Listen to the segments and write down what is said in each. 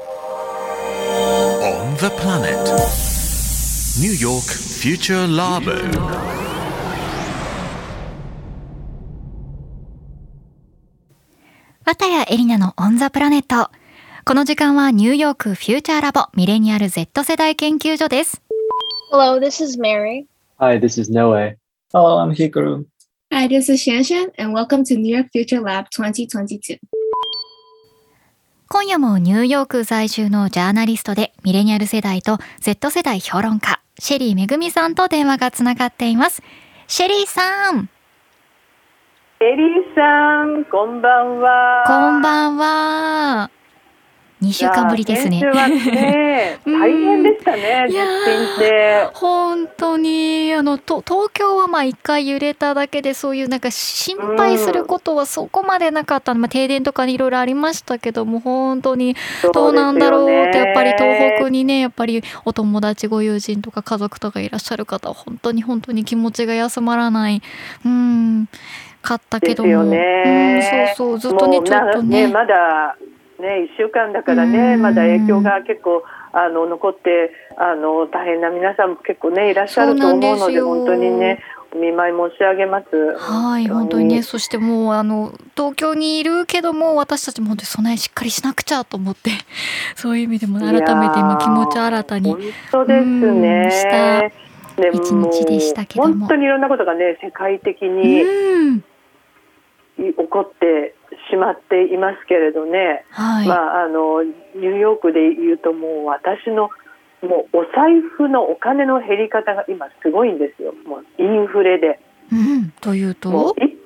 On the planet. New York Future Labo. 綿谷エリナのオンザプラネット。この時間はニューヨークフューチャーラボミレニアル Z 世代研究所です。Hello, this is Mary. Hi, this is Noe. Hello, I'm Hikaru. Hi, this is Shanshan, and welcome to New York Future Lab 2022. 今夜もニューヨーク在住のジャーナリストでミレニアル世代と Z 世代評論家シェリーめぐみさんと電話がつながっています。シェリーさん、エリーさん、こんばんは。こんばんは。2週間ぶりですね。ね、う ん大変でしたね、地いやー震で。本当にあのと東京はまあ一回揺れただけでそういうなんか心配することはそこまでなかった、まあ、停電とかいろいろありましたけども本当にどうなんだろうってやっぱり東北にねやっぱりお友達ご友人とか家族とかいらっしゃる方は本当に本当に気持ちが休まらないうんかったけども、ね。うん、そうそうずっとねちょっとね。なまだね、一週間だからね、うん。まだ影響が結構あの残ってあの大変な皆さんも結構ねいらっしゃると思うので本当にねお見舞い申し上げます。はい本当にね。そしてもうあの東京にいるけども私たちも本当に備えしっかりしなくちゃと思って そういう意味でも改めて今気持ち新たに本当ですうんしたね。で一日でしたけども。本当にいろんなことがね世界的うにん起こってしまっていますけれどね、はい、まああのニューヨークで言うともう私のもうお財布のお金の減り方が今すごいんですよ。もうインフレで。うん、というと？い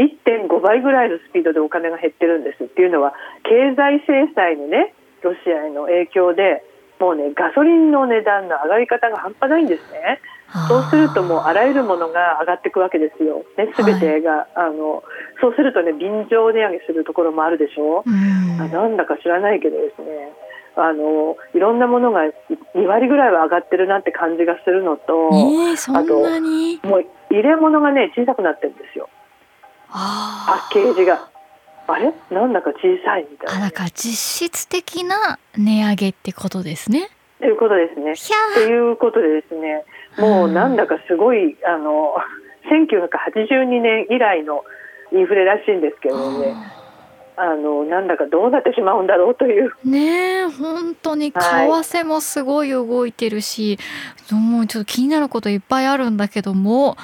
1.5倍ぐらいのスピードでお金が減ってるんです。っていうのは経済制裁のねロシアへの影響でもうねガソリンの値段の上がり方が半端ないんですね。そうするともうあらゆるものが上がっていくわけですよ。ね、すべてが、あのそうするとね便乗値上げするところもあるでしょ？うんあなんだか知らないけどですね。あのいろんなものが2割ぐらいは上がってるなって感じがするのと、えー、そんなに？もう入れ物がね小さくなってるんですよ。あパッケージが。あれ？なんだか小さいみたいな。あだから実質的な値上げってことですねということですね。ということでですね、もうなんだかすごい、あの、1982年以来のインフレらしいんですけどね、あの、なんだかどうなってしまうんだろうという。ねえ本当に為はい替もすごい動いてるし、もうちょっと気になることいっぱいあるんだけども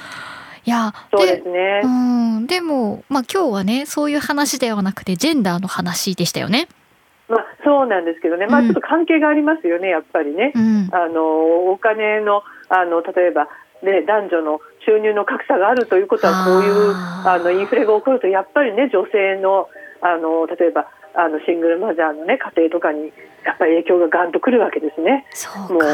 いやそうですねう。ん、でも、まあ、今日はねそういう話ではなくてジェンダーの話でしたよね。まあ、そうなんですけどね、まあ、うんちょっと関係がありますよね、やっぱりね。うん、あの、お金の、あの、例えば、ね、男女の収入の格差があるということは、こういう、あの、インフレが起こると、やっぱりね、女性の、あの、例えば、あの、シングルマザーのね、家庭とかに、やっぱり影響がガンとくるわけですね。もうそうか。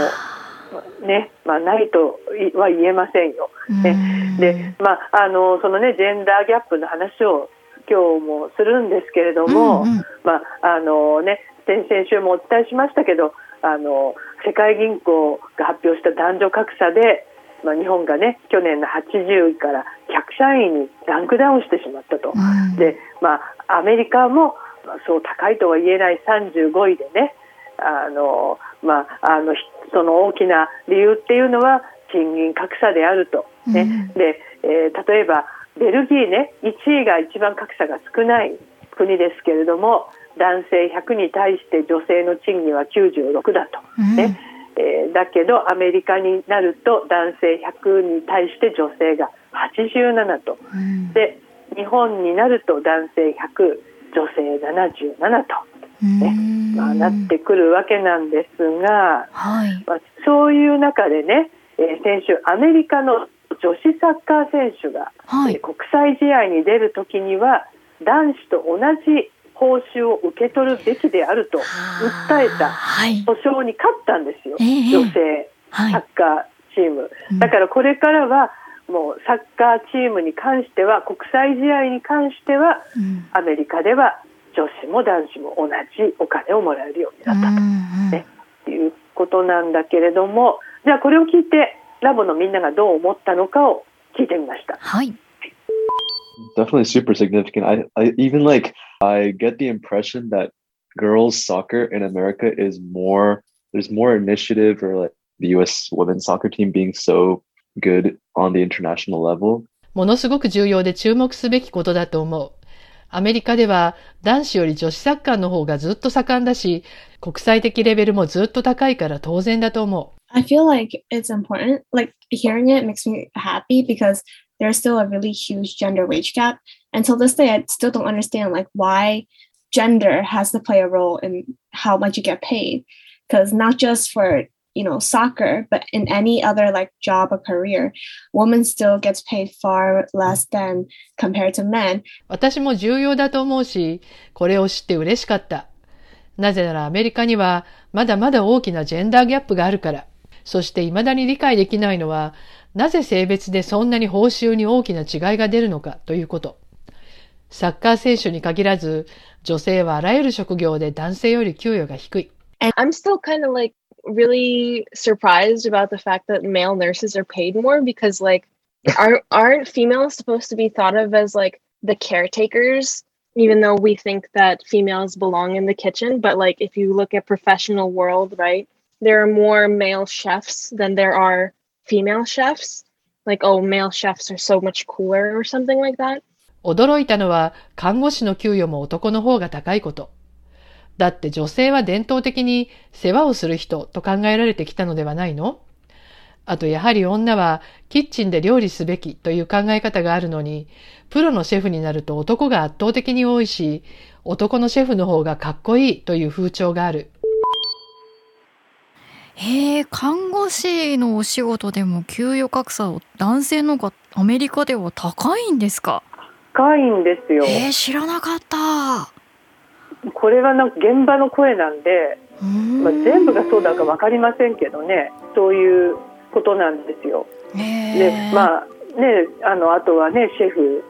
ね、まあ、ないとは言えませんよ。ねうんで、まあ、あの、そのね、ジェンダーギャップの話を今日もするんですけれども、うんうんまあ、あのね、先々週もお伝えしましたけど、あの、世界銀行が発表した男女格差で、まあ、日本がね、去年の80位から100社員にランクダウンしてしまったと。うんで、まあ、アメリカも、まあ、そう高いとは言えない35位でね、あの、まあ、あの、ひその大きな理由っていうのは賃金格差であると。ね。うんで、えー例えば、ベルギーね、1位が一番格差が少ない国ですけれども、男性100に対して女性の賃金は96だと。うんね。えーだけどアメリカになると男性100に対して女性が87と。うんで日本になると男性100女性77と、ねうんまあ、なってくるわけなんですが、はい。まあ、そういう中でね、えー先週アメリカの女子サッカー選手が、はいえー国際試合に出る時には男子と同じ報酬を受け取るべきであると訴えたはい。訴訟に勝ったんですよ、ええ。女性はい。サッカーチーム。うん。だからこれからはもうサッカーチームに関しては国際試合に関してはうん。アメリカでは女子も男子も同じお金をもらえるようになったうんね。ということなんだけれどもじゃあこれを聞いてラボのみんながどう思ったのかを聞いてみました。はい。Definitely super significant. I, I even like I get the impression that girls soccer in America is more there's more initiative or like the US women's soccer team being so good on the international level. ものすごく重要で注目すべきことだと思う。アメリカでは男子より女子サッカーの方がずっと盛んだし、国際的レベルもずっと高いから当然だと思う。 I feel like it's important. Like hearing it makes me happy because there's still a really huge gender wage gap. And till this day, I still don't understand like why gender has to play a role in how much you get paid. Because not just for you know soccer, but in any other like job or career, women still gets paid far less than compared to men. 私も重要だと思うし、これを知って嬉しかった。なぜならアメリカにはまだまだ大きなジェンダーギャップがあるから。 そして未だに理解できないのは、なぜ性別でそんなに報酬に大きな違いが出るのかということ。サッカー選手に限らず、女性はあらゆる職業で男性より給与が低い。I'm still kind of like really surprised about the fact that male nurses are paid more because like aren't aren't females supposed to be thought of as like the caretakers even though we think that females belong in the kitchen but like if you look at professional world right there are more male chefs than there are female chefs like oh male chefs are so much cooler or something like that 驚いたのは看護師の給与も男の方が高いこと。だって女性は伝統的に世話をする人と考えられてきたのではないの？あとやはり女はキッチンで料理すべきという考え方があるのに、プロのシェフになると男が圧倒的に多いし、男のシェフの方がかっこいいという風潮がある。へえ看護師のお仕事でも給与格差を男性の方がアメリカでは高いんですか？深いんですよ。えー、知らなかった。これはなんか現場の声なんで、まあ、全部がそうだか分かりませんけどね。そういうことなんですよ。へでーまあねあのあとはねシェフ。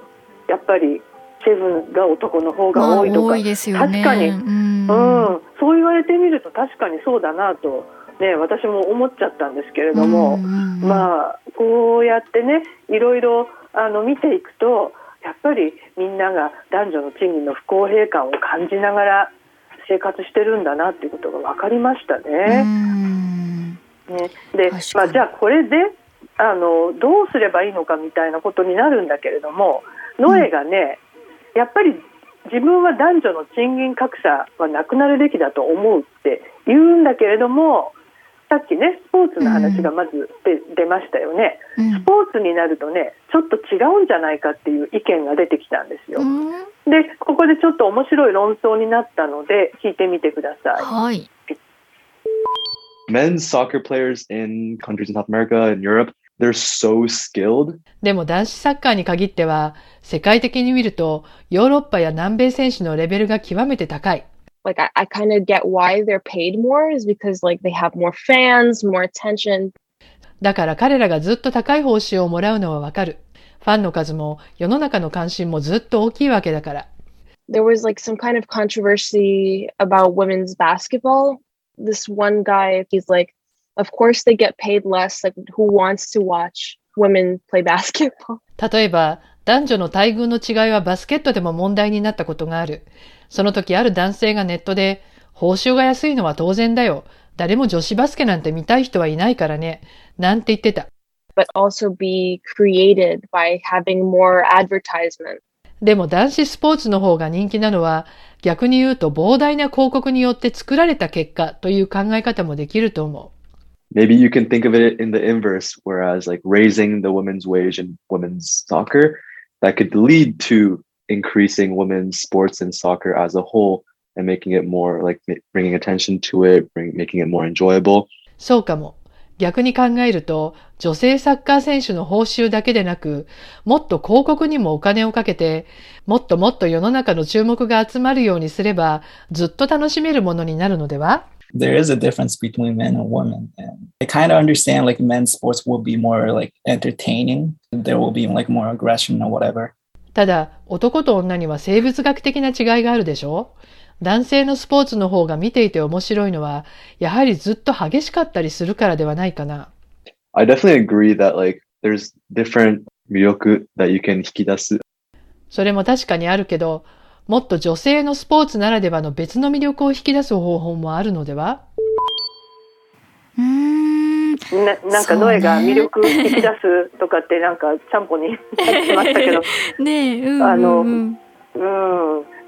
やっぱりシェフが男の方が多いとか、まあ多いですよね。確かに。うん。うん、そう言われてみると確かにそうだなと、ね、私も思っちゃったんですけれども、うんうんうん。まあこうやってねいろいろあの見ていくとやっぱりみんなが男女の賃金の不公平感を感じながら生活してるんだなっていうことが分かりましたうね。ん。ねでまあ、じゃあこれであのどうすればいいのかみたいなことになるんだけれどもノエがね、やっぱり自分は男女の賃金格差はなくなるべきだと思うって言うんだけれどもさっきねスポーツの話がまず出,、出ましたよねうんスポーツになるとねちょっと違うんじゃないかっていう意見が出てきたんですよ。うんでここでちょっと面白い論争になったので聞いてみてください。はい。Men's soccer players in countries in South America and Europe, they're so skilled. でも男子サッカーに限っては、世界的に見ると、ヨーロッパや南米選手のレベルが極めて高い。Like I, I kind of get why they're paid more is because like they have more fans more attention だから彼らがずっと高い報酬をもらうのはわかる。ファンの数も世の中の関心もずっと大きいわけだから。there was like some kind of controversy about women's basketball. This one guy, he's like, of course they get paid less. Like, who wants to watch women play basketball? 例えば、男女の待遇の違いはバスケットでも問題になったことがある。その時ある男性がネットで、報酬が安いのは当然だよ。誰も女子バスケなんて見たい人はいないからね。なんて言ってた。But also be created by having more advertisement. でも男子スポーツの方が人気なのは、逆に言うと膨大な広告によって作られた結果という考え方もできると思う。Maybe you can think of it in the inverse, whereas like raising the women's wage in women's soccer, that could lead to increasing women's sports and soccer as a whole and making it more like bringing attention to it, bring, making it more enjoyable. そうかも。逆に考えると、女性サッカー選手の報酬だけでなく、もっと広告にもお金をかけて、もっともっと世の中の注目が集まるようにすれば、ずっと楽しめるものになるのでは there is a difference between men and women and i kind of understand like men's sports will be more like entertaining there will be like more aggression or whatever ただ、男と女には生物学的な違いがあるでしょ？男性のスポーツの方が見ていて面白いのは、やはりずっと激しかったりするからではないかな。I definitely agree that like there's different 魅力 that you can 引き出すそれも確かにあるけど、もっと女性のスポーツならではの別の魅力を引き出す方法もあるのでは？ななんかノエが魅力引き出すとかってなんかちゃんぽになってましたけど。ねえ、うんうんうん、あのうん。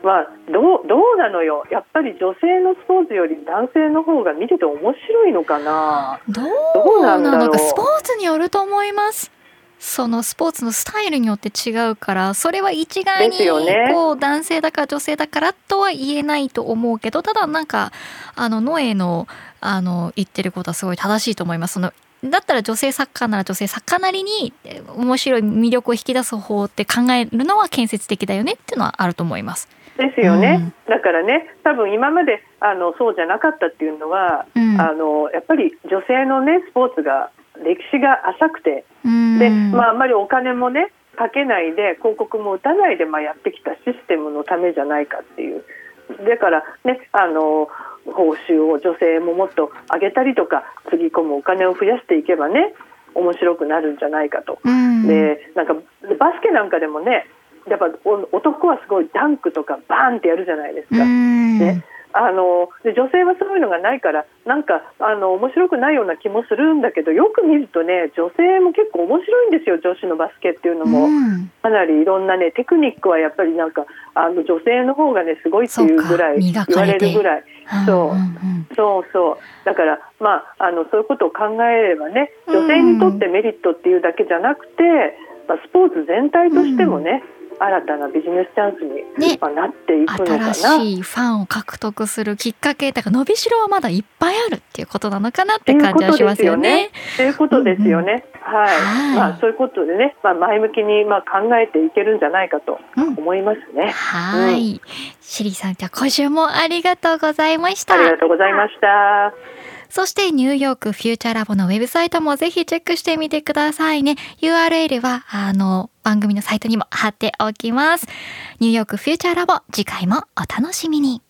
まあどうどうなのよ。やっぱり女性のスポーツより男性の方が見てて面白いのかな。どどうう。なのかスポーツによると思います。そのスポーツのスタイルによって違うからそれは一概にこう男性だから女性だからとは言えないと思うけどただなんかあのノエのあの言ってることはすごい正しいと思います。そのだったら女性サッカーなら女性サッカーなりにえ面白い魅力を引き出す方って考えるのは建設的だよねっていうのはあると思います。ですよね、だからね多分今まであのそうじゃなかったっていうのは、うん。あのやっぱり女性のねスポーツが歴史が浅くて。うん。で、まあ、あんまりお金もねかけないで広告も打たないで、まあ、やってきたシステムのためじゃないかっていう。だからねあの報酬を女性ももっと上げたりとかつぎ込むお金を増やしていけばね面白くなるんじゃないかと。うんでなんかバスケなんかでもねやっぱお男はすごいダンクとかバーンってやるじゃないですか。うんねあので女性はそういうのがないからなんかあの面白くないような気もするんだけどよく見るとね女性も結構面白いんですよ女子のバスケっていうのも、うん。かなりいろんなねテクニックはやっぱりなんかあの女性の方がねすごいっていうぐらい言わかれるぐらい。そう。んん。そうそう。だからまああのそういうことを考えればね女性にとってメリットっていうだけじゃなくて、まあ、スポーツ全体としてもね、新たなビジネスチャンスに、ねまあ、なっていくのかな。新しいファンを獲得するきっかけだから伸びしろはまだいっぱいあるっていうことなのかなって感じはしますよね。ということですよね。はい、はいまあそういうことでね、まあ前向きにまあ考えていけるんじゃないかとうん思いますね。はい、シリさんじゃあ今週もありがとうございましたありがとうございました。そしてニューヨークフューチャーラボのウェブサイトもぜひチェックしてみてくださいね。URL はあの番組のサイトにも貼っておきます。ニューヨークフューチャーラボ次回もお楽しみに。